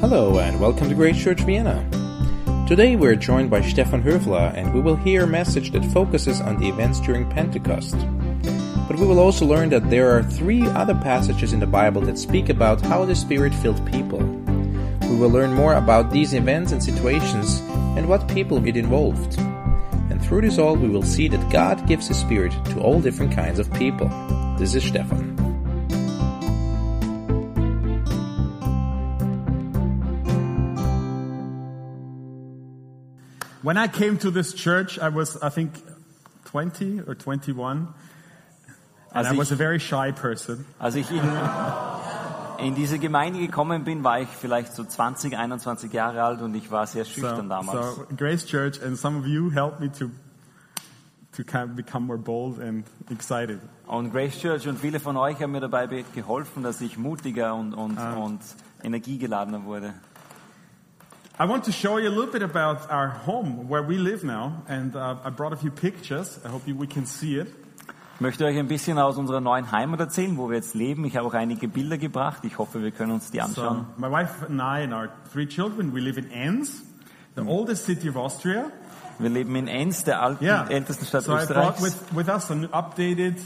Hello and welcome to Great Church Vienna. Today we're joined by Stefan Höfler and we will hear a message that focuses on the events during Pentecost. But we will also learn that there are three other passages in the Bible that speak about how the Spirit filled people. We will learn more about these events and situations and what people get involved. And through this all, we will see that God gives His Spirit to all different kinds of people. This is Stefan. When I came to this church, I was, I think, 20 or 21. And Als I was a ich, very shy person. als ich in, in diese Gemeinde gekommen bin, war ich vielleicht so 20, 21 Jahre alt und ich war sehr So, schüchtern damals. so Grace Church and some of you helped me to, to kind of become more bold and excited. Und Grace Church und viele von euch haben mir dabei be- geholfen, dass ich mutiger und, und, Ah. und energiegeladener wurde. I want to show you a little bit about our home, where we live now. And uh, I brought a few pictures. I hope you, we can see it. Ich möchte euch ein bisschen aus unserer neuen Heimat erzählen, wo wir jetzt leben. Ich habe auch einige Bilder gebracht. Ich hoffe, wir können uns die So, anschauen. my wife and I and our three children, we live in Enns, the oldest city of Austria. Wir leben in Enns, der alten, Yeah. ältesten Stadt So I brought Österreichs. with, with us an updated,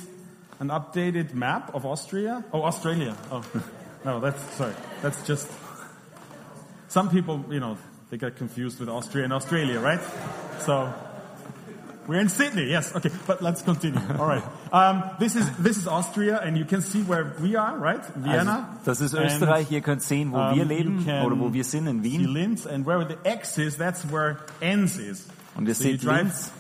an updated map of Austria. Oh, Australia. Oh, no, that's sorry. That's just. Some people, you know, they get confused with Austria and Australia, right? So we're in Sydney. Yes. Okay, but let's continue. All right. Um, this is this is Austria, and you can see where we are, right? Also, Vienna. das ist And, Österreich. Ihr könnt sehen, wo um, wir leben oder wo wir sind in Wien. Linz, and where the X is, that's where Enns is. Und ihr So seht Linz.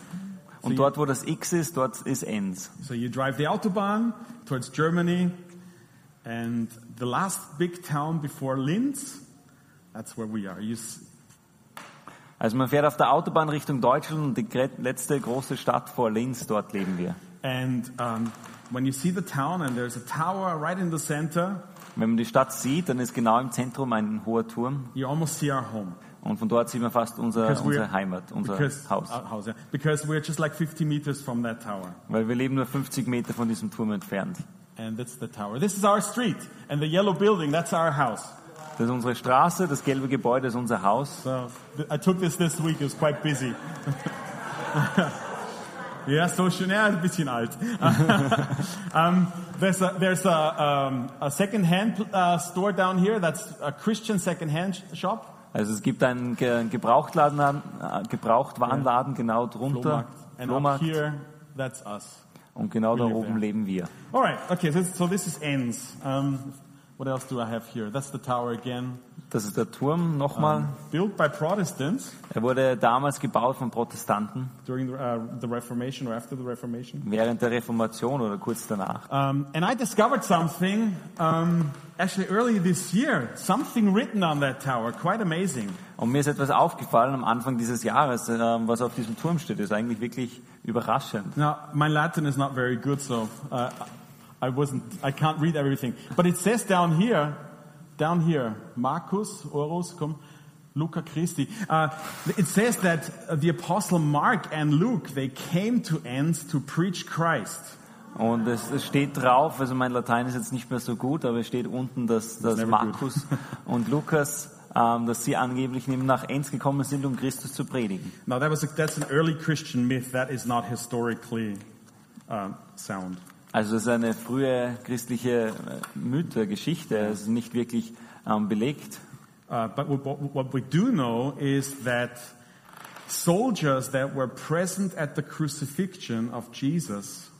so Und dort, wo das X ist, dort ist Enns. So you drive the Autobahn towards Germany, and the last big town before Linz, that's where we are. You Also man fährt auf der Autobahn Richtung Deutschland und die letzte große Stadt vor Linz, dort leben wir. And um, when you see the town, and there's a tower right in the center, Wenn man die Stadt sieht, dann ist genau im Zentrum ein hoher Turm you almost see our home. und von dort sieht man fast unser, Because unsere Heimat, unser because, Haus. uh, house, yeah. because we're just like 50 meters from that tower. Weil wir leben nur 50 Meter von diesem Turm entfernt. And that's the tower. This is our street, and the yellow building, that's our house. Das ist unsere Straße, das gelbe Gebäude ist unser Haus. So I took this this week. It was quite busy. ja, so. Ja, ein bisschen alt. um, there's a, there's a, um, a second-hand uh, store down here. That's a Christian second-hand shop. Also es gibt einen Ge Gebrauchtladen, äh, Gebrauchtwarenladen genau drunter, Flohmarkt. And up Flohmarkt. here, that's us. und genau da live oben there. leben wir. All right. Okay. This, so this is ends. Um, what else do I have here? That's the tower again. Das ist der Turm nochmal. Built by Protestants Er wurde damals gebaut von Protestanten during the, uh, the Reformation or after the Reformation. während der Reformation oder kurz danach. Um, and I discovered something um, actually early this year. Something written on that tower, quite amazing. Und mir ist etwas aufgefallen am Anfang dieses Jahres, äh, was auf diesem Turm steht. Das ist eigentlich wirklich überraschend. Now, my Latin is not very good, so uh, I wasn't. I can't read everything. But it says down here, down here, Marcus, Orus, come. Luca Christi. Uh, it says that uh, the apostle Mark and Luke they came to Enns to preach Christ. Und es, es steht drauf, also mein Latein ist jetzt nicht mehr so gut, aber es steht unten, dass, dass Markus und Lukas, ähm, dass sie angeblich eben nach Enns gekommen sind, um Christus zu predigen. Now that was a, that's an early Christian myth. That is not historically um, sound. Also es ist eine frühe christliche äh, Mythe, Geschichte, es ist nicht wirklich ähm, belegt. Uh, but what, what we do know is that soldiers that were present at the crucifixion of Jesus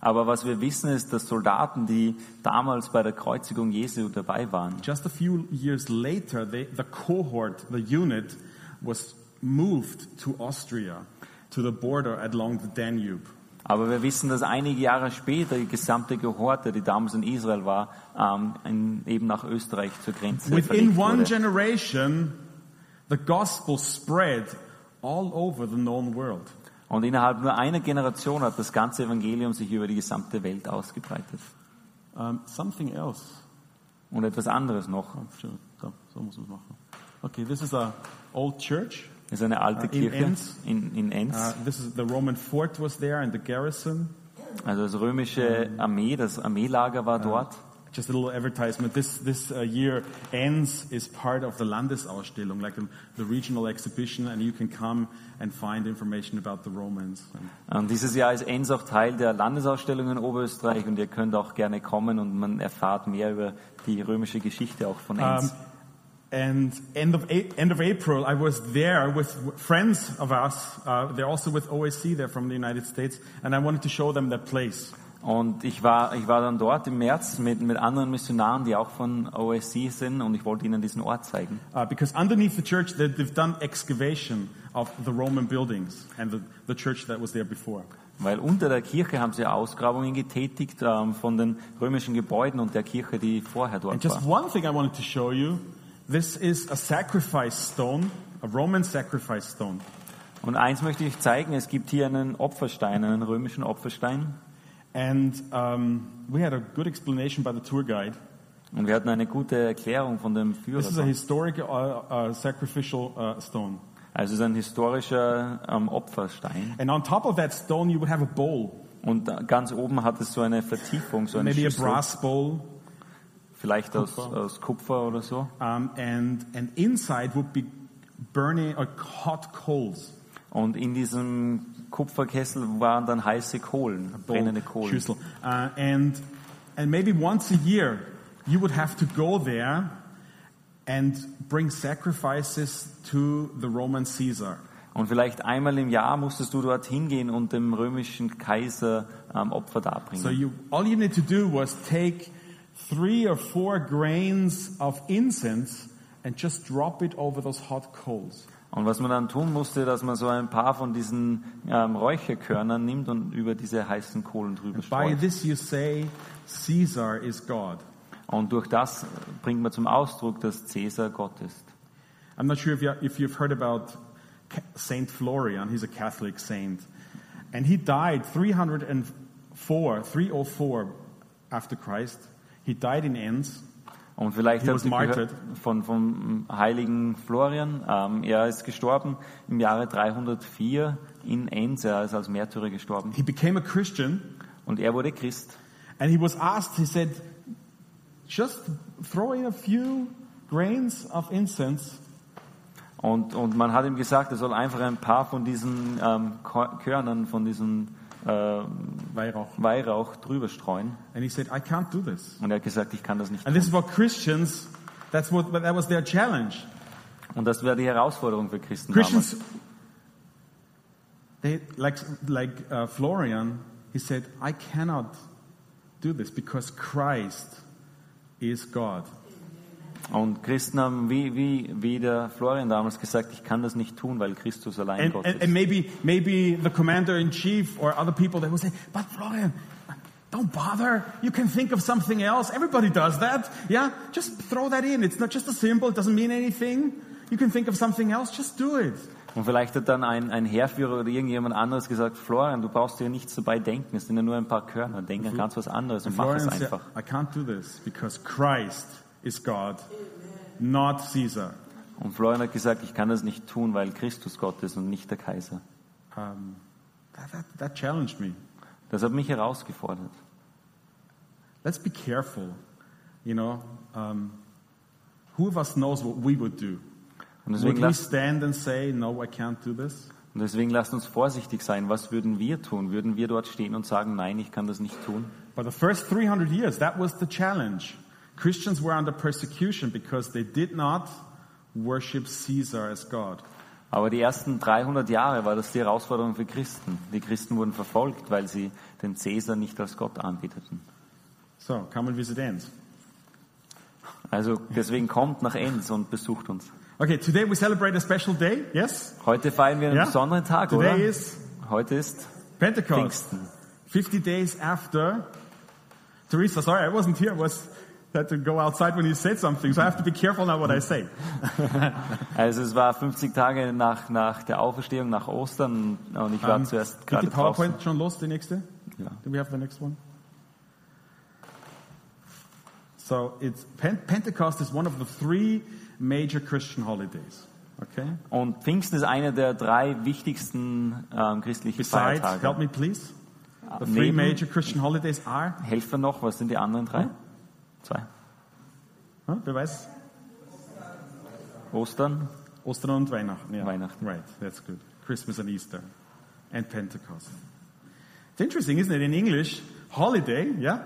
Aber was wir wissen ist, dass Soldaten, die damals bei der Kreuzigung Jesu dabei waren, just a few years later, they, the cohort, the unit, was moved to Austria, to the border along the Danube. Aber wir wissen, dass einige Jahre später die gesamte Kohorte, die damals in Israel war, ähm, in, eben nach Österreich zur Grenze Within one generation, the gospel spread all over the known world. Und innerhalb nur einer Generation hat das ganze Evangelium sich über die gesamte Welt ausgebreitet. Um, something else. Und etwas anderes noch. Oh. So, so muss man es machen. Okay, this is a old church. Das ist eine alte Äh, in Kirche Enns. in, in Enns. Uh, this is the Roman fort was there and the garrison. Also das römische Armee, das Armeelager war dort. just a little advertisement. This this uh, year ends is part of the Landesausstellung, like the, the regional exhibition, and you can come and find information about the Romans. Und dieses Jahr ist Enns auch Teil der Landesausstellung in Oberösterreich und ihr könnt auch gerne kommen und man erfahrt mehr über die römische Geschichte auch von Enns. Um, and end of end of April, I was there with friends of us. Uh, they're also with OSC, They're from the United States, and I wanted to show them that place. Und ich war, ich war dann dort im März mit, mit anderen Missionaren, die auch von OSC sind und ich wollte ihnen diesen Ort zeigen. Uh, because underneath the church, they, they've done excavation of the Roman buildings and the, the church that was there before. Weil unter der Kirche haben sie Ausgrabungen getätigt ähm, von den römischen Gebäuden und der Kirche, die vorher And dort just war. one thing I wanted to show you. This is a sacrifice stone, a Roman sacrifice stone. Und eins möchte ich zeigen, es gibt hier einen Opferstein, einen römischen Opferstein. And um, we had a good explanation by the tour guide. Und wir hatten eine gute Erklärung von dem Führer. This is a historic uh, uh, sacrificial uh, stone. Also es ist ein historischer ähm, Opferstein. And on top of that stone, you would have a bowl, Und ganz oben hat es so eine Vertiefung, so eine maybe a Schüssel, brass bowl, vielleicht aus, Kupfer. aus Kupfer oder so. um, and and inside would be burning or hot coals. Und in diesem Kupferkessel waren dann heiße Kohlen, brennende Kohlen. Schüssel. Uh, and and maybe once a year, you would have to go there and bring sacrifices to the Roman Caesar. Und vielleicht einmal im Jahr musstest du dort hingehen und dem römischen Kaiser ähm, Opfer darbringen. So you all you need to do was take three or four grains of incense and just drop it over those hot coals. Und was man dann tun musste, dass man so ein paar von diesen ähm, Räucherkörnern nimmt und über diese heißen Kohlen drüber By this you say, Caesar is God. Und durch das bringt man zum Ausdruck, dass Cäsar Gott ist. I'm not sure if, you, if you've heard about Saint Florian. He's a Catholic saint. And he died 304, 304 after Christ. He died in Enns. Und vielleicht He habt ihr gehört von, vom heiligen Florian. Ähm, er ist gestorben im Jahre 304 in Enns. Er ist als Märtyrer gestorben. He became a Christian. Und er wurde Christ. And he was asked, he said, just throw in a few grains of incense Und, und man hat ihm gesagt, er soll einfach ein paar von diesen ähm, Körnern, von diesem äh, Weihrauch. Weihrauch drüber streuen. And he said, I can't do this. Und er hat gesagt, ich kann das nicht And this is what Christians, that's what, that was their challenge. Und das wäre die Herausforderung für Christen Christians, damals. they, like, like uh, Florian, he said, I cannot do this because Christ is God. Und Christen haben wie, wie, wie der Florian damals gesagt, ich kann das nicht tun, weil Christus allein And, Gott and, ist. and maybe, maybe the commander in chief or other people, they will say, but Florian, don't bother. You can think of something else. Everybody does that. Yeah? Just throw that in. It's not just a symbol. It doesn't mean anything. You can think of something else. Just do it. Und vielleicht hat dann ein, ein Heerführer oder irgendjemand anderes gesagt, Florian, du brauchst dir nichts dabei denken, es sind ja nur ein paar Körner, denk an ganz was anderes und mach es einfach. I can't do this because Christ is God, not Caesar. Und Florian hat gesagt, ich kann das nicht tun, weil Christus Gott ist und nicht der Kaiser. Um, that, that, that challenged me. Das hat mich herausgefordert. Let's be careful. You know, um, who of us knows what we would do? Und Would deswegen, we lasst, stand and say, no, I can't do this? und deswegen lasst uns vorsichtig sein. Was würden wir tun? Würden wir dort stehen und sagen, nein, ich kann das nicht tun? For the first 300 years, that was the challenge. Christians were under persecution because they did not worship Caesar as God. Aber die ersten 300 Jahre war das die Herausforderung für Christen. Die Christen wurden verfolgt, weil sie den Cäsar nicht als Gott anbeteten. So, come and visit Enns. Also deswegen kommt nach Enns und besucht uns. Okay, today we celebrate a special day, yes? Heute feiern wir einen Ja. besonderen Tag, Today oder? is Heute ist Pentecost. Pfingsten. 50 days after. Teresa, sorry, I wasn't here. I was had to go outside when you said something, so I have to be careful now what I say. Also es war 50 Tage nach, nach der Auferstehung, nach Ostern und ich war Um, zuerst geht gerade die draußen. PowerPoint schon los, die nächste? Ja. Do we have the next one? So it's Pen- Pentecost is one of the three major Christian holidays. Okay. Und Pfingsten ist einer der drei wichtigsten ähm, christlichen Besides, Feiertage. help me please. The three Neben- major Christian holidays are Helfen noch, was sind die anderen drei? Zwei. Huh? Wer weiß? Ostern. Ostern und Weihnachten. Yeah. Weihnachten. Right, that's good. Christmas and Easter and Pentecost. It's interesting, isn't it? In English, holiday, yeah,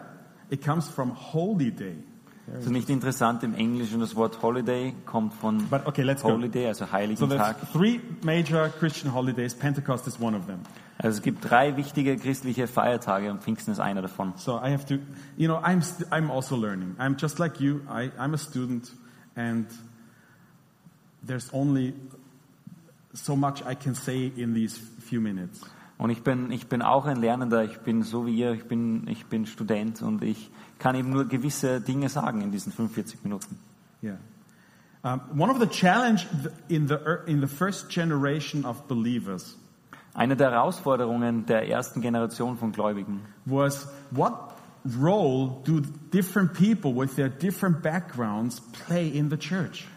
it comes from holy day. Das ist nicht interessant im Englischen. Das Wort Holiday kommt von But okay, let's go. Holiday, also So heiligen there's Tag. three major Christian holidays. Pentecost is one of them. Also es gibt drei wichtige christliche Feiertage und Pfingsten ist einer davon. So I have to, you know, I'm, I'm also learning. I'm just like you. I, I'm a student, and there's only so much I can say in these few minutes. Und ich bin, ich bin auch ein Lernender, ich bin so wie ihr, ich bin, ich bin Student und ich kann eben nur gewisse Dinge sagen in diesen 45 Minuten. Yeah. Um, one of the challenge in the in the first generation of believers Eine der Herausforderungen der ersten Generation von Gläubigen was what role do different people with their different backgrounds play in the church?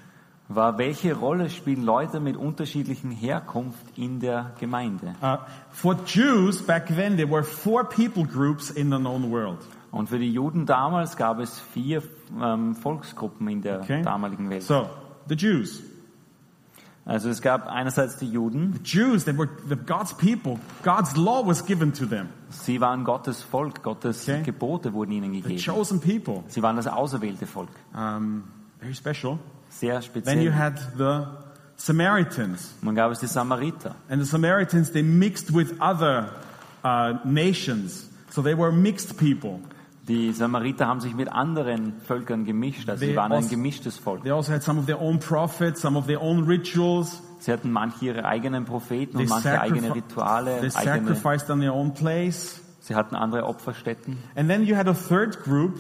war, welche Rolle spielen Leute mit unterschiedlichen Herkunft in der Gemeinde? Uh, for Jews back then, there were four people groups in the known world. Und für die Juden damals gab es vier ähm, Volksgruppen in der Okay? damaligen Welt. So the Jews, Also es gab einerseits die Juden, the Jews that were the God's people. God's law was given to them. sie waren Gottes Volk, Gottes Okay. Gebote wurden ihnen The gegeben. chosen people. Sie waren das auserwählte Volk, Um, very special. sehr Then you speziell. had the Samaritans. Dann gab es die Samariter. And the Samaritans, they mixed with other uh, nations. So they were mixed people. Die Samariter haben sich mit anderen Völkern gemischt, also sie waren ein gemischtes Volk. They also had some of their own prophets, some of their own rituals. Sie hatten manche ihre eigenen Propheten und manche eigene Rituale, they eigene, sacrificed on their own place. sie hatten andere Opferstätten. And then you had a third group.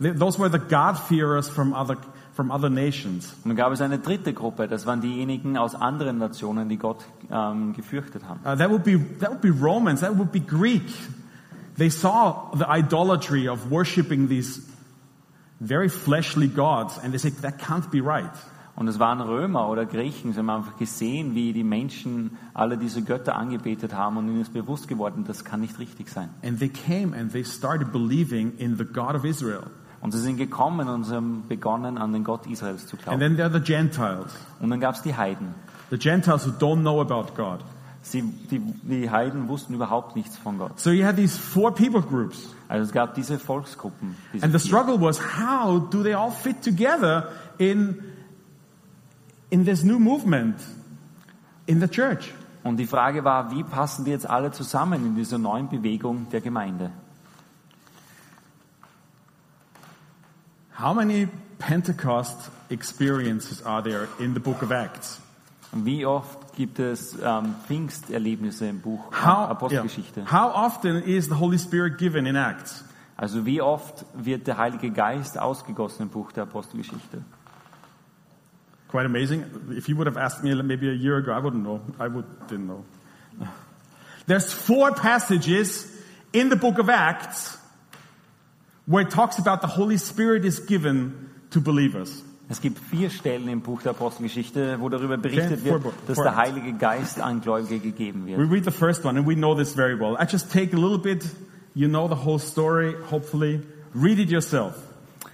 Th- Those were the God-fearers from other, from other nations. Und dann gab es eine dritte Gruppe, das waren diejenigen aus anderen Nationen, die Gott ähm, gefürchtet haben. Uh, that, would be, that would be Romans, that would be Greek. They saw the idolatry of worshiping these very fleshly gods, and they said, that can't be right. Und es waren Römer oder Griechen, sie haben einfach gesehen, wie die Menschen alle diese Götter angebetet haben und ihnen ist bewusst geworden, das kann nicht richtig sein. And they came and they started believing in the God of Israel. Und sie sind gekommen und sie haben begonnen, an den Gott Israels zu And glauben. then there are the Gentiles, Und dann gab es die Heiden. the Gentiles who don't know about God. Sie, die, die Heiden wussten überhaupt nichts von Gott. So you had these four people groups. Also es gab diese Volksgruppen. Diese And the struggle was how do they all fit together in, in this new movement in the church? Und die Frage war, wie passen die jetzt alle zusammen in dieser neuen Bewegung der Gemeinde? How many Pentecost experiences are there in the book of Acts? Wie oft gibt es ähm, Pfingsterlebnisse im Buch äh, How, yeah. Apostelgeschichte? how often is the Holy Spirit given in Acts? Also wie oft wird der Heilige Geist ausgegossen im Buch der Apostelgeschichte? Quite amazing. If you would have asked me maybe a year ago, I wouldn't know. I would, didn't know. There's four passages in the book of Acts where it talks about the Holy Spirit is given to believers. Es gibt vier Stellen im Buch der Apostelgeschichte, wo darüber berichtet wird, dass der Heilige Geist an Gläubige gegeben We wird. read the first one and we know this very well. I just take a little bit, you know the whole story, hopefully. Read it yourself.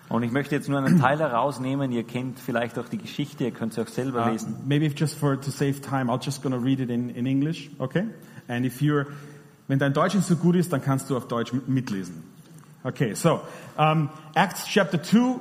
Und ich möchte jetzt nur einen Teil herausnehmen. Ihr kennt vielleicht auch die Geschichte, ihr könnt sie auch selber Uh, lesen. maybe if just for to save time, I'll just gonna read it in, in English, okay? And if you're, wenn dein Deutsch nicht so gut ist, dann kannst du auf Deutsch mit- mitlesen. Okay, so um, Acts chapter two,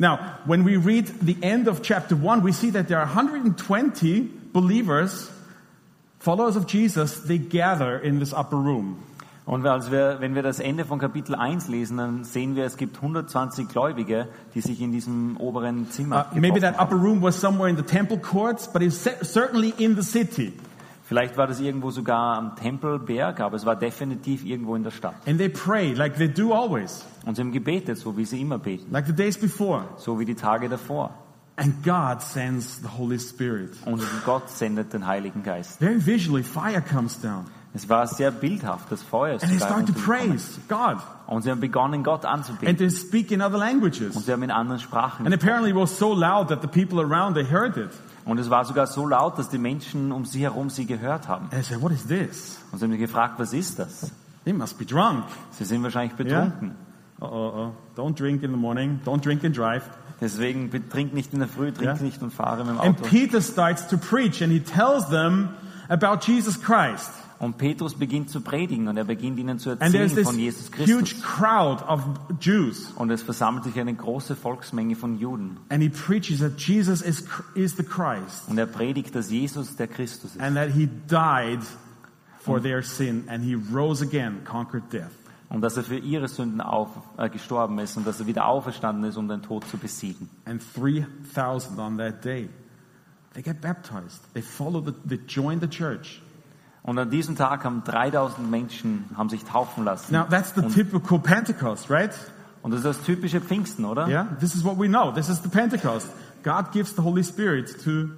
Now, when we read the end of chapter 1, we see that there are 120 believers, followers of Jesus, they gather in this upper room. Und wir, wenn wir das Ende von Kapitel 1 lesen, dann sehen wir, es gibt 120 Gläubige, die sich in diesem oberen Zimmer Uh, maybe that upper room was somewhere in the temple courts, but it's certainly in the city. Vielleicht war das irgendwo sogar am Tempelberg, aber es war definitiv irgendwo in der Stadt. And they prayed like they do always, Und sie haben gebetet, so wie sie immer beten, like the days before. so wie die Tage davor. And God sends the Holy Spirit. Und Gott sendet den Heiligen Geist. Very visually, fire comes down. Es war sehr bildhaft, das Feuer ist And they start to praise God. Und sie haben begonnen, Gott And anzubeten. they speak in other Und languages. sie haben in anderen Sprachen And gesprochen. apparently it was so loud that the people around, they heard it. Und es war sogar so laut, dass die Menschen um sie herum sie gehört haben. And they said, what is this? Und sie haben gefragt, was ist das? They must be drunk. Sie sind wahrscheinlich betrunken. Uh oh, uh Don't drink in the morning. Don't drink and drive. Deswegen trink nicht in der Früh, trink Ja. nicht und fahre mit dem And Auto. Peter starts to preach and he tells them about Jesus Christ. Und Petrus beginnt zu predigen und er beginnt ihnen zu erzählen von Jesus huge Christus. crowd of Jews. Und es versammelt sich eine große Volksmenge von Juden. And he preaches that Jesus is, is the Christ Und er predigt, dass Jesus der Christus ist. and that he died for their sin and he rose again, conquered death. Und dass er für ihre Sünden auf, äh, gestorben ist und dass er wieder auferstanden ist, um den Tod zu besiegen. And 3,000 on that day, they get baptized. They follow the, they join the church. Und an diesem Tag haben 3000 Menschen haben sich taufen lassen. Now that's the und, typical Pentecost, right? und das ist das typische Pfingsten, oder? Yeah, this is what we know. This is the Pentecost. God gives the Holy Spirit to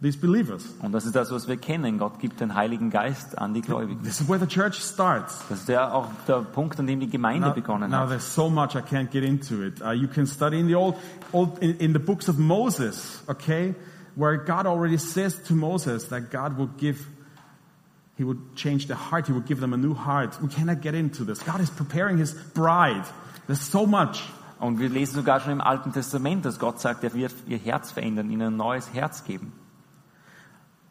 these believers. Und das ist das, was wir kennen. Gott gibt den Heiligen Geist an die Gläubigen. This is where the church starts. Das ist ja auch der Punkt, an dem die Gemeinde Now, begonnen now hat. there's so much I can't get into it. Uh, you can study in the old, old in, in the books of Moses, okay, where God already says to Moses that God will give, He would change their heart. He would give them a new heart. We cannot get into this. God is preparing His bride. There's so much. Und wir lesen sogar schon im Alten Testament, dass Gott sagt, er wird ihr Herz verändern, ihnen ein neues Herz geben.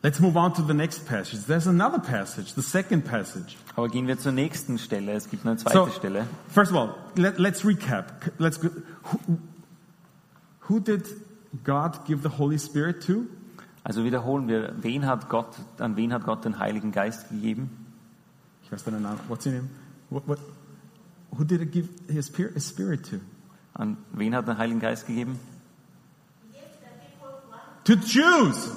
Let's move on to the next passage. There's another passage, the second passage. Aber gehen wir zur nächsten Stelle. Es gibt eine zweite So, Stelle. first of all, let, let's recap. Let's go, who, who did God give the Holy Spirit to? Also wiederholen wir, wen hat Gott, an wen hat Gott den Heiligen Geist gegeben? Ich weiß deinen Namen. What's your name? What, what, who did it give his spirit, his spirit to? An wen hat den Heiligen Geist gegeben? To the Jews.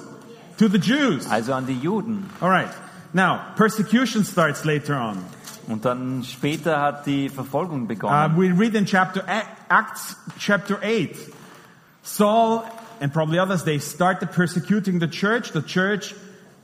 To the Jews. Also an die Juden. All right. Now, persecution starts later on. Und dann später hat die Verfolgung Uh, begonnen. we read in chapter Acts chapter 8. Saul and probably others, they started persecuting the church. The church,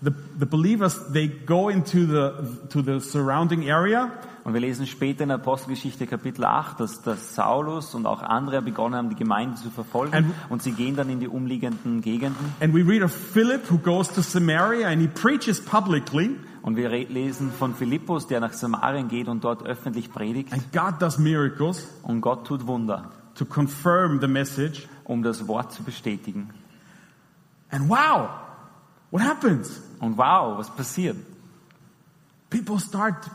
the, the believers, they go into the, to the surrounding area. Und wir lesen später in Apostelgeschichte Kapitel 8, dass, dass Saulus und auch andere begonnen haben, die Gemeinde zu verfolgen. And- und sie gehen dann in die umliegenden Gegenden. And we read of Philip who goes to Samaria and he preaches publicly. Und wir lesen von Philippus, der nach Samarien geht und dort öffentlich predigt. And God does miracles Und Gott tut Wunder, to confirm the message. Um das Wort zu bestätigen. And wow, what happens? Und wow, was passiert? People start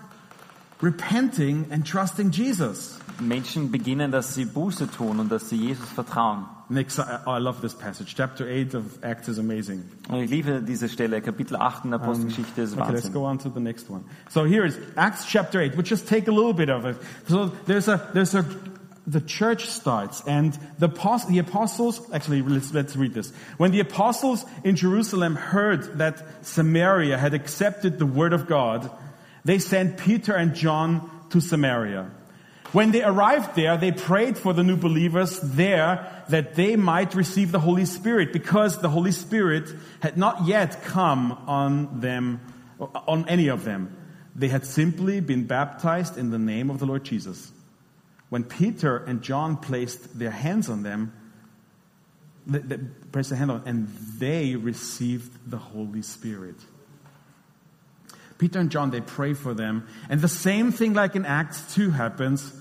repenting and trusting Jesus. Menschen beginnen, dass sie Buße tun und dass sie Jesus vertrauen. Next, I, I love this passage. Chapter 8 of Acts is amazing. Und ich liebe diese Stelle, Kapitel 8 in der Apostelgeschichte ist Okay, let's Wahnsinn. go on to the next one. So here is Acts chapter 8. We'll just take a little bit of it. So there's a, there's a, the church starts and the, the apostles, actually let's, let's read this. When the apostles in Jerusalem heard that Samaria had accepted the word of God, they sent Peter and John to Samaria. When they arrived there, they prayed for the new believers there that they might receive the Holy Spirit because the Holy Spirit had not yet come on them, on any of them. They had simply been baptized in the name of the Lord Jesus. When Peter and John placed their hands on them, they, they placed their hand on, and they received the Holy Spirit. Peter and John, they pray for them. And the same thing like in Acts 2 happens.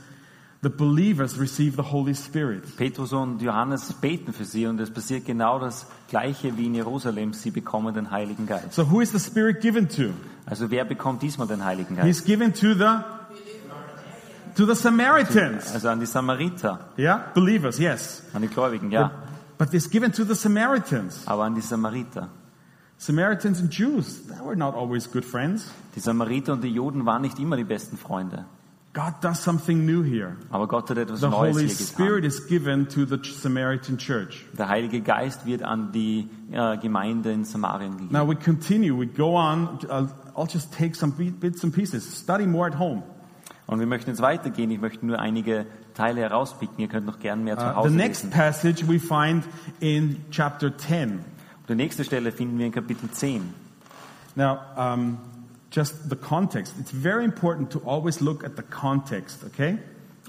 The believers receive the Holy Spirit. Petrus und Johannes beten für sie und es passiert genau das Gleiche wie in Jerusalem. Sie bekommen den Heiligen Geist. So who is the Spirit given to? Also wer bekommt diesmal den Heiligen Geist? He's given to the, to the Samaritans. Also an die Samariter, Yeah? Believers, yes. an die Gläubigen, ja. But it's given to the Samaritans. Aber an die Samariter. Samaritans and Jews, they were not always good friends. Die Samariter und die Juden waren nicht immer die besten Freunde. God does something new here. Aber Gott hat etwas The Neues Holy hier getan. Spirit is given to the Samaritan church. Der Heilige Geist wird an die äh, Gemeinde in Samarien gegeben. Now we continue, we go on. I'll, I'll just take some bits and pieces. Study more at home. Und wir möchten jetzt weitergehen. Ich möchte nur einige Teile herauspicken. Ihr könnt noch gern mehr zu Uh, the Hause next lesen. passage we find in chapter 10. Die nächste Stelle finden wir in Kapitel 10. Now, um, just the context. It's very important to always look at the context, okay?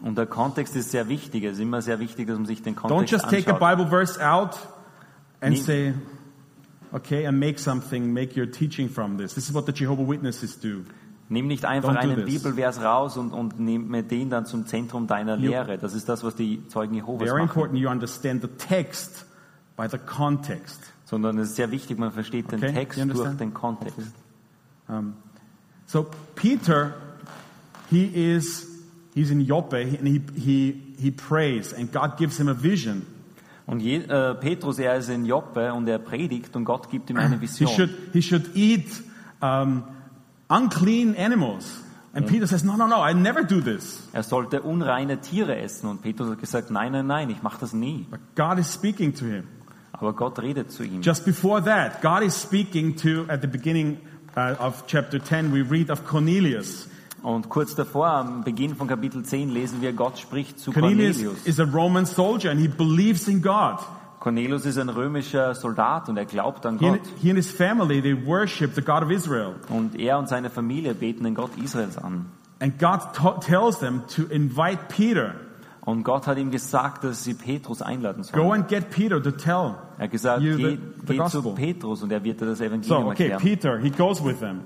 Und der Kontext ist sehr wichtig. Es ist immer sehr wichtig, dass man sich den Don't Kontext just take a anschaut. Bible verse out and Nie- say, okay, and make something, make your teaching from this. This is what the Jehovah Witnesses do. Nimm nicht einfach einen. Bibelvers raus und, und nimm den dann zum Zentrum deiner You- Lehre. Das ist das, was die Zeugen Jehovas Very machen. important you understand the text by the context. Sondern es ist sehr wichtig, man versteht den Okay, Text you durch den Kontext. So Peter, he is he's in Joppe and he he he prays and God gives him a vision. Und je, äh, Petrus, er ist in Joppe und er predigt und Gott gibt ihm eine He Vision. should he should eat um, unclean animals. And Peter says, No, no, no, I never do this. Er sollte unreine Tiere essen und Petrus hat gesagt, nein, nein, nein, ich mache das nie. But God is speaking to him. Aber Gott redet zu ihm. Just before that, God is speaking to at the beginning uh, of chapter 10, we read of Cornelius. Und kurz davor, am Beginn von Kapitel 10, lesen wir, Gott spricht zu Cornelius Cornelius. is a Roman soldier and he believes in God. Cornelius ist ein römischer Soldat und er glaubt an He Gott. he and his family, they worship the God of Israel. Und er und seine Familie beten den Gott Israels an. And God tells them to invite Peter. Und Gott hat ihm gesagt, dass sie Petrus einladen Go sollen. and get Peter to tell. Er hat gesagt, you geh, the- the geh zu. Petrus und er wird dir das So, Evangelium okay, erklären. Peter, he goes with them.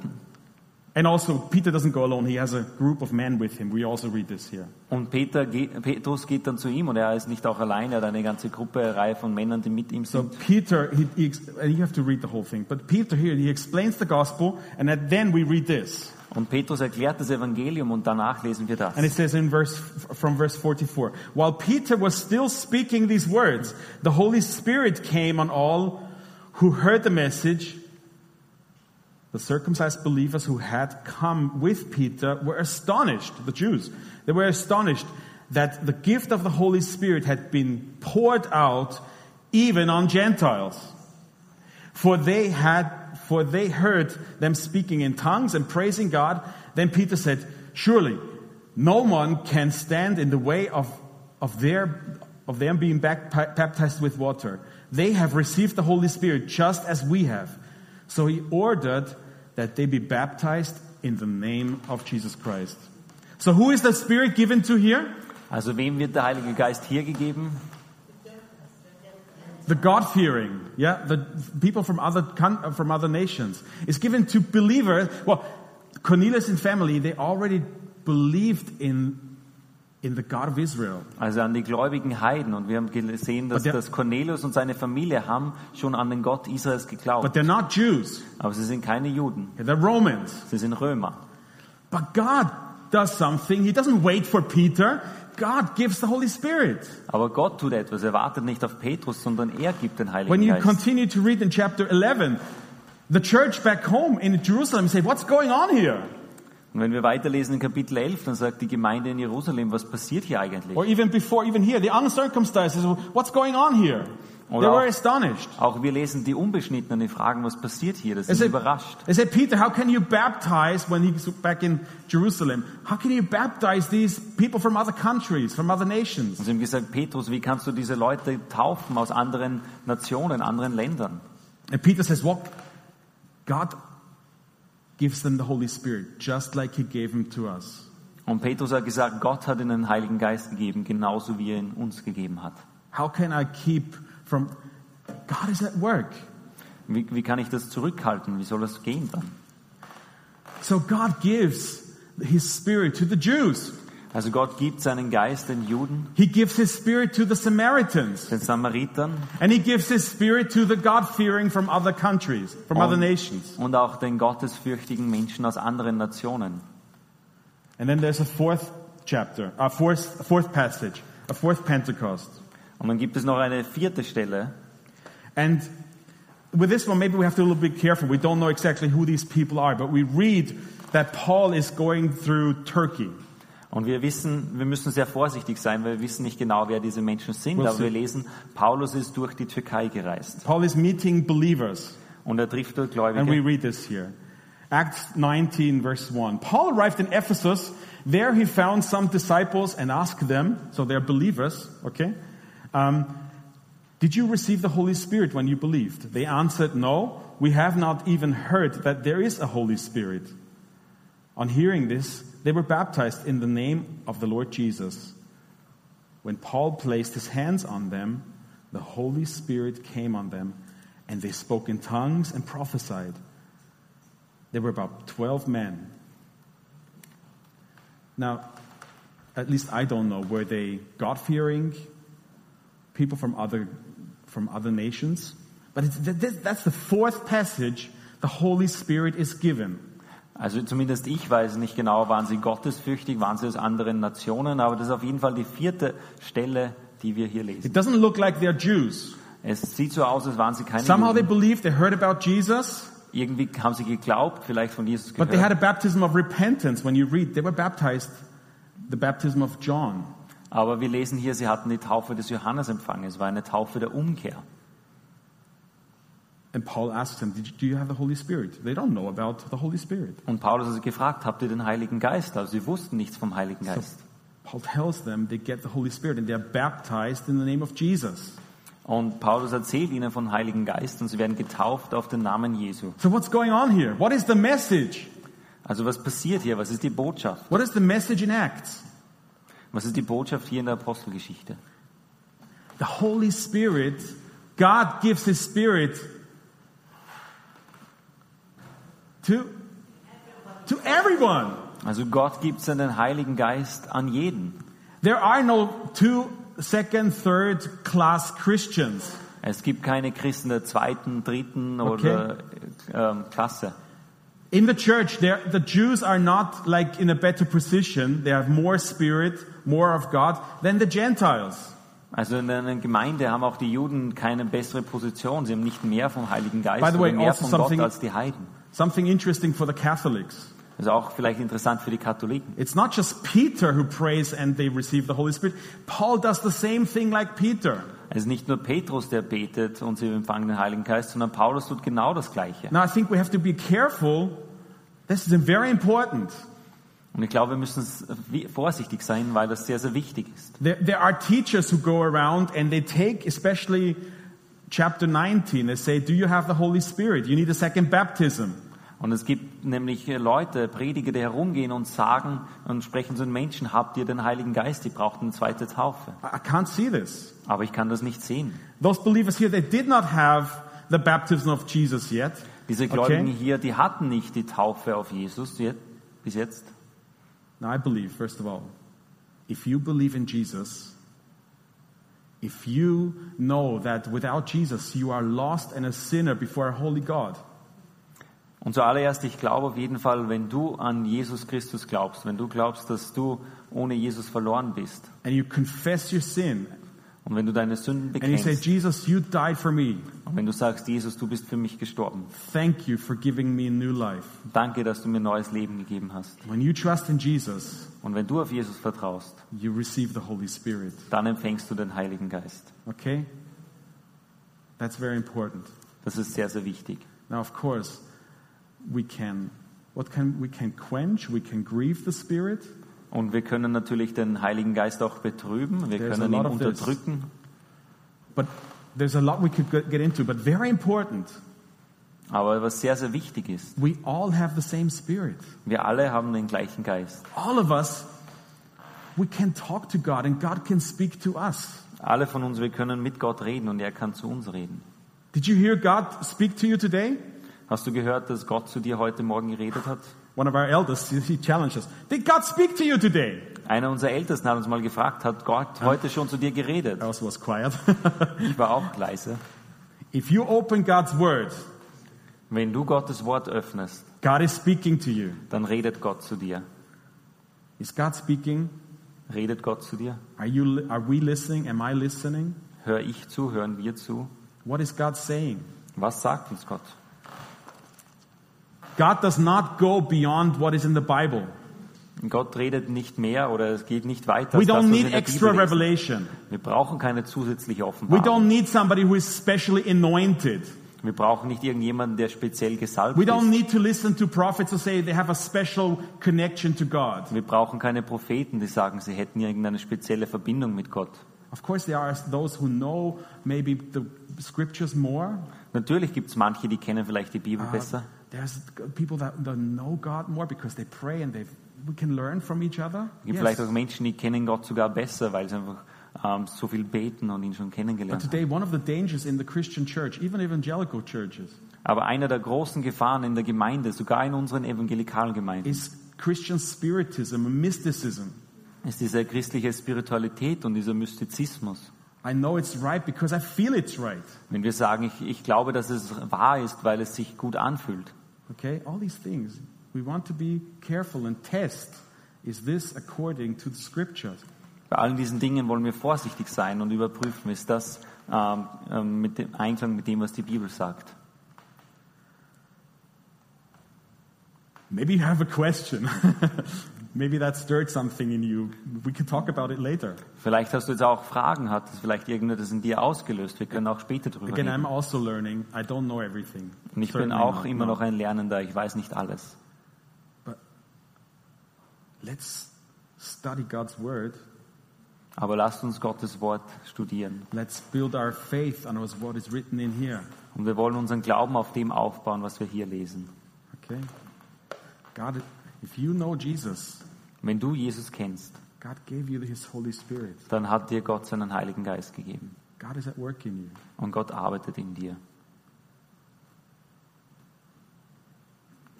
And also, Peter doesn't go alone. He has a group of men with him. We also read this here. Und Peter, Petrus geht dann zu ihm und er ist nicht auch allein, er hat eine ganze Gruppe, eine Reihe von Männern, die mit ihm So. Peter, he, he, you have to read the whole thing. But Peter here, he explains the gospel, and then we read this. Und Petrus erklärt das Evangelium und danach lesen wir das. And it says in verse, from verse 44, while Peter was still speaking these words, the Holy Spirit came on all who heard the message. The circumcised believers who had come with Peter were astonished, the Jews. They were astonished that the gift of the Holy Spirit had been poured out even on Gentiles. For they had, for they heard them speaking in tongues and praising God. Then Peter said, surely no one can stand in the way of, of their, of them being back, baptized with water. They have received the Holy Spirit just as we have. So he ordered that they be baptized in the name of Jesus Christ. So who is the Spirit given to here? Also wem wird der Heilige Geist hier gegeben? The God-fearing, yeah, the people from other uh, from other nations is given to believers. Well, Cornelius and family they already believed in in the God of Israel. Also an die gläubigen Heiden. Und wir haben gesehen, dass, dass Cornelius und seine Familie haben schon an den Gott Israels geglaubt. But they're not Jews. Aber sie sind keine Juden. They're Romans. Sie sind Römer. But God does something. He doesn't wait for Peter. God gives the Holy Spirit. Aber Gott tut etwas. Er wartet nicht auf Petrus, sondern er gibt den Heiligen When you Geist. continue to read in chapter 11, the church back home in Jerusalem say, "What's going on here?" Und wenn wir weiterlesen in Kapitel 11, dann sagt die Gemeinde in Jerusalem, was passiert hier eigentlich? Or even before, even here, the uncircumcised "What's going on here?" They Oder were auch- astonished. Auch wir lesen die Unbeschnittenen, die fragen, was passiert hier? Das They ist überrascht. they said, Peter, how can you baptize when he's back in Jerusalem? How can you baptize these people from other countries, from other nations? Und sie haben gesagt, Petrus, wie kannst du diese Leute taufen aus anderen Nationen, anderen Ländern? And Peter says, well, God gives them the Holy Spirit, just like he gave him to us. Und Petrus hat gesagt, Gott hat ihnen den Heiligen Geist gegeben, genauso wie er ihn uns gegeben hat. How can I keep from, God is at work. Wie, wie kann ich das zurückhalten? Wie soll das gehen dann? So God gives his spirit to the Jews. Also Gott gibt seinen Geist den Juden, He gives his spirit to the Samaritans. den Samaritern And he gives his spirit to the God-fearing from other countries, from other und, nations. und auch den gottesfürchtigen Menschen aus anderen Nationen. And then there's a fourth chapter, a fourth, a fourth passage, a fourth Pentecost. Und dann gibt es noch eine vierte Stelle. And with this one, maybe we have to be a little bit careful. We don't know exactly who these people are, but we read that Paul is going through Turkey. Und wir wissen, wir müssen sehr vorsichtig sein, weil wir wissen nicht genau, wer diese Menschen sind. We'll aber wir lesen, Paulus ist durch die Türkei gereist Paul is meeting believers. und er trifft dort And we Gläubige. read this here. Acts 19 verse 1. Paul arrived in Ephesus. There he found some disciples and asked them, so they're believers, okay? Um, did you receive the Holy Spirit when you believed? They answered, no, we have not even heard that there is a Holy Spirit. On hearing this, they were baptized in the name of the Lord Jesus. When Paul placed his hands on them, the Holy Spirit came on them, and they spoke in tongues and prophesied. There were about 12 men. Now, at least I don't know, were they God fearing people from other, from other nations? But that's the fourth passage the Holy Spirit is given. Also zumindest ich weiß nicht genau, waren sie gottesfürchtig, waren sie aus anderen Nationen, aber das ist auf jeden Fall die vierte Stelle, die wir hier lesen. It doesn't look like they're Jews. Es sieht so aus, als waren sie keine Somehow they Juden. believed, they heard about Jesus, Irgendwie haben sie geglaubt, vielleicht von Jesus but they had gehört. a baptism of repentance. When you read, they were baptized the baptism of John. Aber wir lesen hier, sie hatten die Taufe des Johannes empfangen. Es war eine Taufe der Umkehr. And Paul asks them, Do you have the Holy Spirit? They don't know about the Holy Spirit. Und Paulus hat sie gefragt, habt ihr den Heiligen Geist? Also sie wussten nichts vom Heiligen Geist. Paul tells them they get the Holy Spirit and they're baptized in the name of Jesus. Und Paulus erzählt ihnen vom Heiligen Geist und sie werden getauft auf den Namen Jesu. So what's going on here? What is the message? Also was passiert hier? Was ist die Botschaft? What is the message in Acts? Was ist die Botschaft hier in der Apostelgeschichte? The Holy Spirit, God gives His Spirit to, to everyone. Also Gott gibt seinen Heiligen Geist an jeden. There are no two, second, third class Christians. Es gibt keine Christen der zweiten, dritten oder ähm, Klasse. In the church, there- the Jews are not like in a better position. They have more spirit, more of God than the Gentiles. Also in einer Gemeinde haben auch die Juden keine bessere Position. Sie haben nicht mehr vom Heiligen Geist way, mehr also von Gott als die Heiden. Something interesting for the Catholics. Das ist auch vielleicht interessant für die Katholiken. It's not just Peter who prays and they receive the Holy Spirit. Paul does the same thing like Peter. Es ist nicht nur Petrus, der betet und sie empfangen den Heiligen Geist, sondern Paulus tut genau das Gleiche. Now I think we have to be careful. This is very important. Und ich glaube, wir müssen vorsichtig sein, weil das sehr, sehr wichtig ist. There, there are teachers who go around and they take, especially chapter 19, they say, Do you have the Holy Spirit? You need a second baptism. Und es gibt nämlich Leute, Prediger, die herumgehen und sagen und sprechen zu den Menschen, habt ihr den Heiligen Geist, ihr braucht eine zweite Taufe. I can't see this. Aber ich kann das nicht sehen. Those believers here, they did not have the baptism of Jesus yet. Diese Gläubigen Okay? hier, die hatten nicht die Taufe auf Jesus je- bis jetzt. Now I believe, first of all, if you believe in Jesus, if you know that without Jesus you are lost and a sinner before a holy God, Und zuallererst, ich glaube auf jeden Fall, wenn du an Jesus Christus glaubst, wenn du glaubst, dass du ohne Jesus verloren bist and you confess your sin, und wenn du deine Sünden and you say, bekennst Jesus, you died for me. und wenn du sagst, Jesus, du bist für mich gestorben, Thank you for giving me a new life. danke, dass du mir neues Leben gegeben hast. When you trust in Jesus, Und wenn du auf Jesus vertraust, you receive the Holy Spirit. dann empfängst du den Heiligen Geist. Okay? That's very important. Das ist sehr, sehr wichtig. Now, of course, we can, what can, we can quench, we can grieve the Spirit. Und wir können natürlich den Heiligen Geist auch betrüben, wir There's können ihn this. unterdrücken. But there's a lot we could get get into, but very important. Aber was sehr, sehr wichtig ist, We all have the same Spirit. wir alle haben den gleichen Geist. All of us, we can talk to God and God can speak to us. Alle von uns, wir können mit Gott reden und er kann zu uns reden. Did you hear God speak to you today? Hast du gehört, dass Gott zu dir heute Morgen geredet hat? One of our elders, he challenged us. Did God speak to you today? Einer unserer Ältesten hat uns mal gefragt, hat Gott heute schon zu dir geredet? I also was quiet. Ich war auch leise. if you open God's word, Wenn du Gottes Wort öffnest, God is speaking to you. dann redet Gott zu dir. Is God speaking? Redet Gott zu dir? Are you are we listening? Am I listening? Hör ich zu, hören wir zu? What is God saying? Was sagt uns Gott? God does not go beyond what is in the Bible. Gott redet nicht mehr oder es geht nicht weiter. We das, don't was need extra revelation. Wir brauchen keine zusätzliche We Offenbarung. don't need somebody who is specially anointed. Wir brauchen nicht irgendjemanden, der speziell gesalbt We don't ist. need to listen to prophets who say they have a special connection to God. Wir brauchen keine Propheten, die sagen, sie hätten irgendeine spezielle Verbindung mit Gott. Of course, there are those who know maybe the scriptures more. Natürlich gibt es manche, die kennen vielleicht die Bibel Uh, besser. There's people that, that know God more because they pray and they we can learn from each other. Es gibt Yes. vielleicht auch Menschen, die kennen Gott sogar besser, weil sie einfach ähm, so viel beten und ihn schon But kennengelernt haben. today, one of the dangers in the Christian church, even evangelical churches, Aber einer der großen Gefahren in der Gemeinde, sogar in unseren evangelikalen Gemeinden, is Christian spiritism mysticism. ist diese christliche Spiritualität und dieser Mystizismus. I know it's right because I feel it's right. Wenn wir sagen, ich, ich glaube, dass es wahr ist, weil es sich gut anfühlt. Okay, all these things. We want to be careful and test is this according to the scriptures? Bei allen diesen Dingen wollen wir vorsichtig sein und überprüfen, ist das ähm, ähm, mit dem Einklang mit dem, was die Bibel sagt. Maybe you have a question. Maybe that stirred something in you. We can talk about it later. Vielleicht hast du jetzt auch Fragen, hat es vielleicht irgendetwas in dir ausgelöst. Wir können auch später drüber Again, reden. I'm also learning. I don't know everything. Und ich bin Certainly auch not, immer no. noch ein Lernender, ich weiß nicht alles. Let's study God's word. Aber lasst uns Gottes Wort studieren. Let's build our faith on what is written in here. Und wir wollen unseren Glauben auf dem aufbauen, was wir hier lesen. Okay? God, if you know Jesus, Wenn du Jesus kennst, God gave you His Holy Spirit. dann hat dir Gott seinen Heiligen Geist gegeben. God is at work in you. Und Gott arbeitet in dir.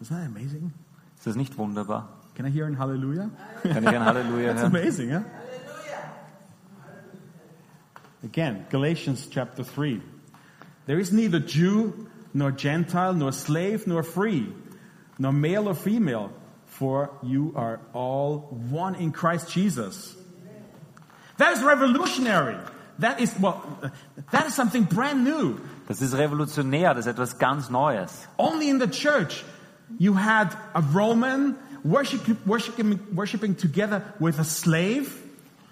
Isn't that amazing? Ist das nicht wunderbar? Can I hear an hallelujah? Kann ich ein Halleluja That's hören? amazing, huh? Again, Galatians chapter 3. There is neither Jew nor Gentile, nor slave nor free, nor male or female, for you are all one in Christ Jesus. That is revolutionary. That is, well, that is something brand new. Das ist revolutionär, das ist etwas ganz Neues. Only in the church you had a Roman worship, worshiping, worshiping together with a slave.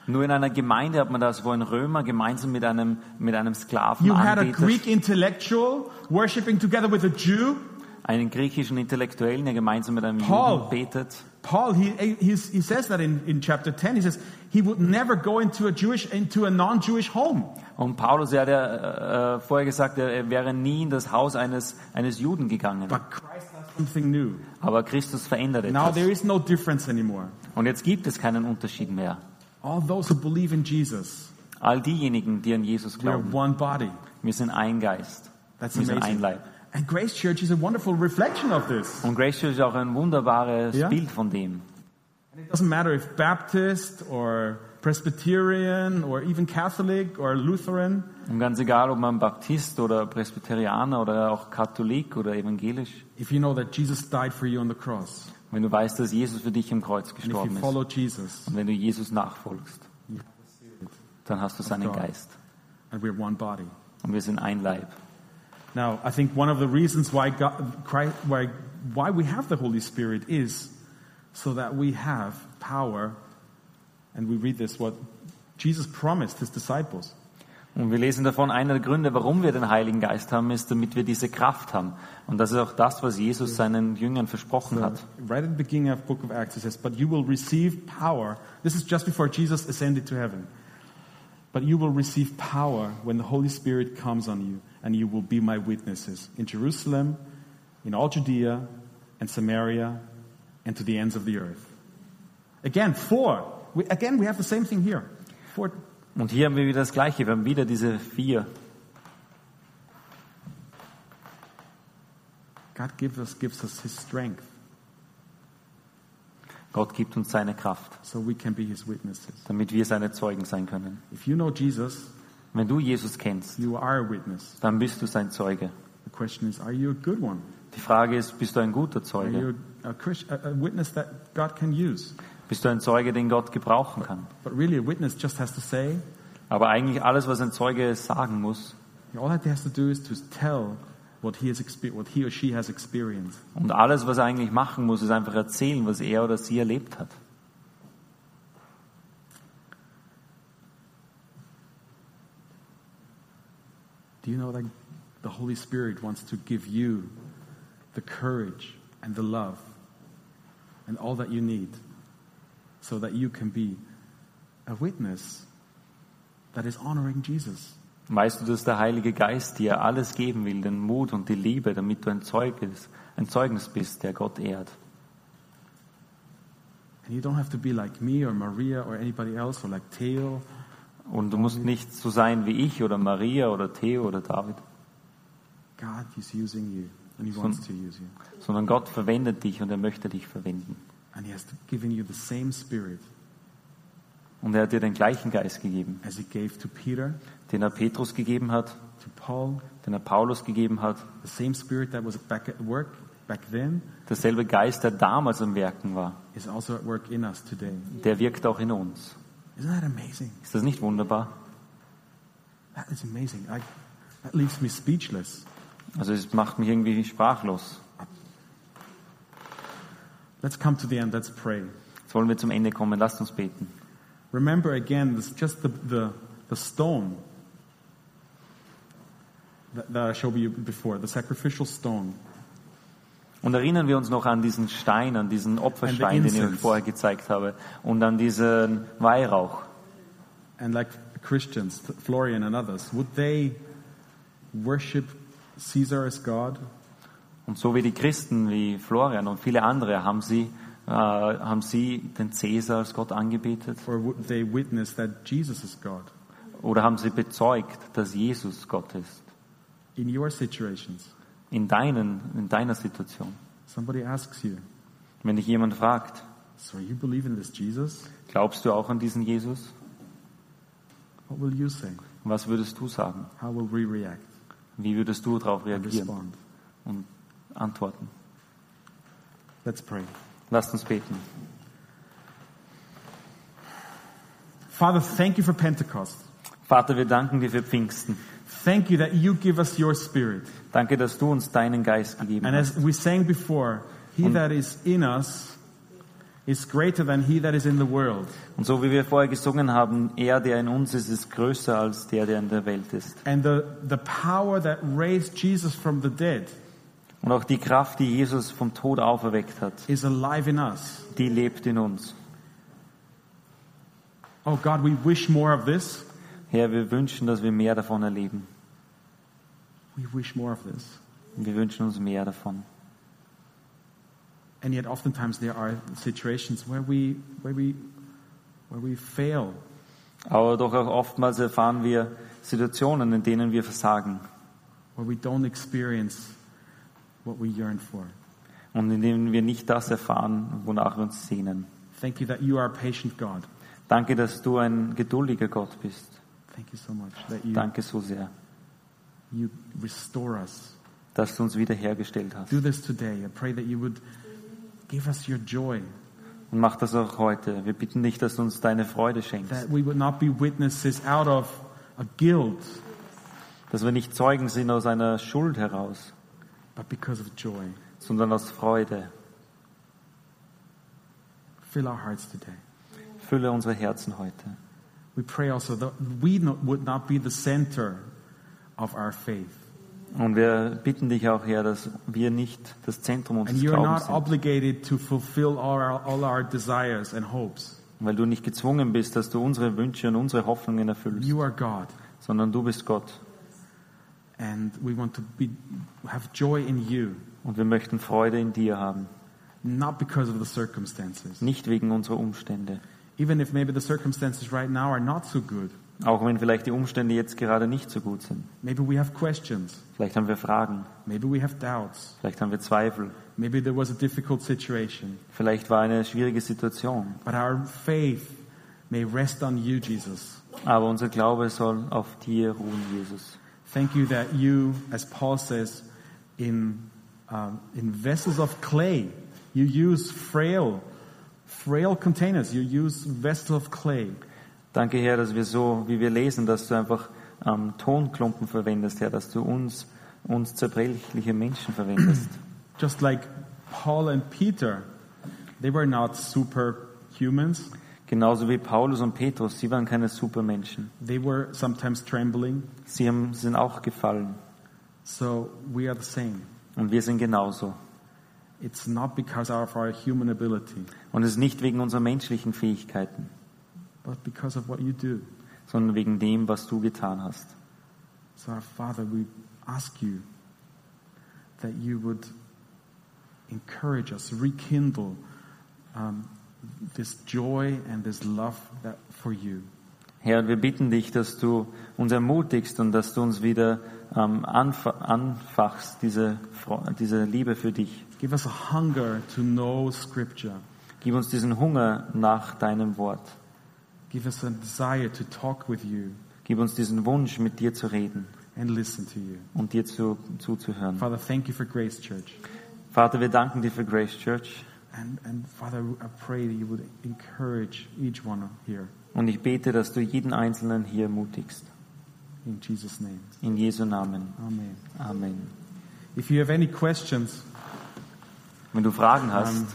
Nur in einer Gemeinde hat man das, wo ein Römer gemeinsam mit einem, mit einem Sklaven You had a Greek intellectual worshiping together with a Jew. Einen griechischen Intellektuellen, der gemeinsam mit einem Paul. Juden betet. Paul, he, he's, he says that in, in chapter 10. He says he would never go into a Jewish, into a non-Jewish home. Und Paulus, er hat ja äh, vorher gesagt, er, wäre nie in das Haus eines, eines Juden gegangen. But Christ has something new. Aber Christus verändert Now etwas. there is no difference anymore. Und jetzt gibt es keinen Unterschied mehr. All those who believe in Jesus, All diejenigen, die an Jesus we are glauben, one body. wir sind ein Geist. That's Wir sind ein amazing. Leib. And Grace Church is a wonderful reflection of this. Und Grace Church ist auch ein wunderbares Ja. Bild von dem. And it doesn't matter if Baptist or Presbyterian or even Catholic or Lutheran. Und ganz egal, ob man Baptist oder Presbyterianer oder auch Katholik oder evangelisch, If you know that Jesus died for you on the cross, wenn du weißt, dass Jesus für dich im Kreuz and if you gestorben ist follow Jesus, und wenn du Jesus nachfolgst, dann hast du seinen. Geist. and we're one body. Und wir sind ein Leib. Now, I think one of the reasons why God, Christ, why, why we have the Holy Spirit is so that we have power, and we read this, what Jesus promised his disciples. Und wir lesen davon, einer der Gründe, warum wir den Heiligen Geist haben, ist, damit wir diese Kraft haben. Und das ist auch das, was Jesus seinen Jüngern versprochen hat. Right at the beginning of book of Acts, it says, But you will receive power. This is just before Jesus ascended to heaven. But you will receive power when the Holy Spirit comes on you, and you will be my witnesses in Jerusalem, in all Judea and Samaria, and to the ends of the earth. Again, four. We, again, we have the same thing here. Four. Und hier haben wir wieder das Gleiche. Wir haben wieder diese vier. God gives us, gives us his strength Gott gibt uns seine Kraft, so we can be his witnesses. damit wir seine Zeugen sein können. If you know Jesus, Wenn du Jesus kennst, you are a witness. dann bist du sein Zeuge. The question is, are you a good one? Die Frage ist, bist du ein guter Are Zeuge? you a, a, a witness that God can use? Bist du ein Zeuge, den Gott gebrauchen kann? But really, a witness just has to say, Aber eigentlich alles, was ein Zeuge sagen muss, all that he has to do is to tell what he, has what he or she has experienced. und alles, was er eigentlich machen muss, ist einfach erzählen, was er oder sie erlebt hat. Do you know that the Holy Spirit wants to give you the courage and the love and all that you need so that you can be a witness that is honoring Jesus? Weißt du, dass der Heilige Geist dir alles geben will, den Mut und die Liebe, damit du ein Zeugnis, ein Zeugnis bist, der Gott ehrt. And you don't have to be like me or Maria or anybody else or like Theo. Und du musst nicht so sein wie ich oder Maria oder Theo oder David, God is using you and He wants to use you. sondern Gott verwendet dich und er möchte dich verwenden. And He has given you the same spirit Und er hat dir den gleichen Geist gegeben, as He gave to Peter, den er Petrus gegeben hat, to Paul, den er Paulus gegeben hat, the same spirit that was back at work back then derselbe Geist, der damals am Werken war, is also at work in us today. der wirkt auch in uns. Isn't that amazing? Ist das nicht wunderbar? That is amazing. I, that leaves me speechless. Also es macht mich irgendwie sprachlos. Let's come to the end. Let's pray. Jetzt wollen wir zum Ende kommen. Lasst uns beten. Remember again, this just the, the, the stone that, that I showed you before, the sacrificial stone. Und erinnern wir uns noch an diesen Stein, an diesen Opferstein, den ich euch vorher gezeigt habe, und an diesen Weihrauch. And like Christians, Florian and others, would they worship Caesar as God? Und so wie die Christen, wie Florian und viele andere, haben sie, äh, haben sie den Cäsar als Gott angebetet? Or would they witness that Jesus is God? Oder haben sie bezeugt, dass Jesus Gott ist? In your situations, In, deinen, in deiner Situation. somebody asks you, Wenn dich jemand fragt, So you believe in this Jesus? glaubst du auch an diesen Jesus? What will you say? Was würdest du sagen? How will we react Wie würdest du darauf reagieren respond? und antworten? Let's pray. Lasst uns beten. Father, thank you for Pentecost. Vater, wir danken dir für Pfingsten. Thank you that you give us your spirit. Danke, dass du uns deinen Geist gegeben And hast. as we sang before, he that is in us is greater than he that is in the world. Und so wie wir vorher gesungen haben, er, der in uns ist, ist größer als der, der in der Welt ist. And the, the power that raised Jesus from the dead Und auch die Kraft, die Jesus vom Tod auferweckt hat, is alive in us. die lebt in uns. Oh God, we wish more of this. Herr, wir wünschen, dass wir mehr davon erleben. We wish more of this. Wir wünschen uns mehr davon. And yet oftentimes there are situations where we where we where we fail. Aber doch auch oftmals erfahren wir Situationen, in denen wir versagen where we don't experience what we yearn for. und in denen wir nicht das erfahren, wonach wir uns sehnen. Thank you that you are a patient God. Danke, dass du ein geduldiger Gott bist. Thank you so much that you, Danke so sehr, you restore us. dass du uns wiederhergestellt hast. Do this today. I pray that you would give us your joy, Und mach das auch heute. Wir bitten dich, dass du uns deine Freude schenkst. that we would not be witnesses out of a guilt, Dass wir nicht Zeugen sind aus einer Schuld heraus, but because of joy. sondern aus Freude. Fill our hearts today. Fülle unsere Herzen heute. We pray also that we would not be the center of our faith. Und wir bitten dich auch, Herr, dass wir nicht das Zentrum And unseres you're Glaubens not sind. obligated to fulfill all our, all our desires and hopes. Weil du nicht gezwungen bist, dass du unsere Wünsche und unsere Hoffnungen erfüllst, You are God. sondern du bist Gott. And we want to be, have joy in you, Und wir möchten Freude in dir haben. not because of the circumstances. Nicht wegen unserer Umstände. Even if maybe the circumstances right now are not so good. Auch wenn vielleicht die Umstände jetzt gerade nicht so gut sind. Maybe we have questions. Vielleicht haben wir Fragen. Maybe we have doubts. Vielleicht haben wir Zweifel. Maybe there was a difficult situation. Vielleicht war eine schwierige Situation. But our faith may rest on you, Jesus. Aber unser Glaube soll auf dir ruhen, Jesus. Thank you that you, as Paul says, in, um, in vessels of clay, you use frail, frail containers. You use vessels of clay. Danke, Herr, dass wir so, wie wir lesen, dass du einfach ähm, Tonklumpen verwendest, Herr, dass du uns, uns zerbrechliche Menschen verwendest. Just like Paul and Peter, they were not superhumans. Genauso wie Paulus und Petrus, sie waren keine Supermenschen. They were sometimes trembling. Sie haben, sind auch gefallen. So we are the same. Und wir sind genauso. It's not because of our human ability, Und es ist nicht wegen unserer menschlichen Fähigkeiten, but because of what you do. sondern wegen dem, was du getan hast. So, our Father, we ask you that you would encourage us, rekindle um, this joy and this love that for you. Herr, wir bitten dich, dass du uns ermutigst und dass du uns wieder ähm, anf anfachst, diese, diese Liebe für dich. Give us a hunger to know Scripture. Gib uns diesen Hunger nach deinem Wort. Give us a desire to talk with you Gib uns diesen Wunsch, mit dir zu reden and listen to you. und dir zu, zuzuhören. Father, thank you for Grace Church. Vater, wir danken dir für Grace Church And, and Father, I pray that you would encourage each one here. und ich bete, dass du jeden Einzelnen hier ermutigst. In Jesus' name. In Jesu Namen. Amen. Amen. If you have any questions, Wenn du Fragen hast, Um,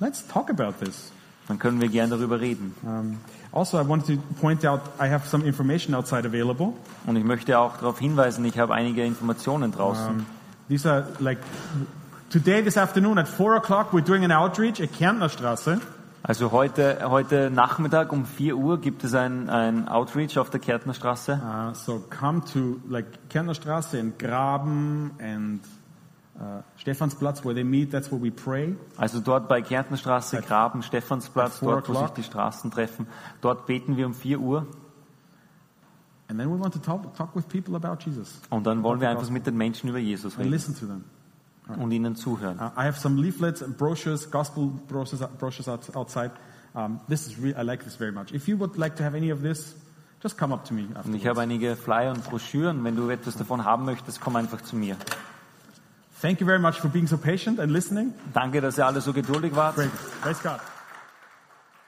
let's talk about this. Dann können wir gern darüber reden. Um, also, I wanted to point out I have some information outside available. Und ich möchte auch darauf hinweisen, ich habe einige Informationen draußen. Um, these are like today, this afternoon at 4 o'clock, we're doing an outreach at Kärntner Straße. Also heute, heute Nachmittag um 4 Uhr gibt es ein, ein Outreach auf der Kärtner Straße. Uh, so come to like Kärntner Straße and Graben and uh, Stephansplatz where they meet. That's where we pray. Also dort bei Kärtner Straße, Graben, Stephansplatz, dort wo sich die Straßen treffen. Dort beten wir um 4 Uhr And then we want to talk, talk with people about Jesus und dann wollen wir einfach mit den Menschen über Jesus and reden listen to them. und ihnen zuhören. Uh, I have some leaflets and brochures, gospel brochures, brochures out, outside. Um, this is re- I like this very much. If you would like to have any of this, just come up to me Und afterwards. ich habe einige Flyer und Broschüren. Wenn du etwas davon haben möchtest, komm einfach zu mir. Thank you very much for being so patient and listening. Danke, dass ihr alle so geduldig wart. Great. Praise God.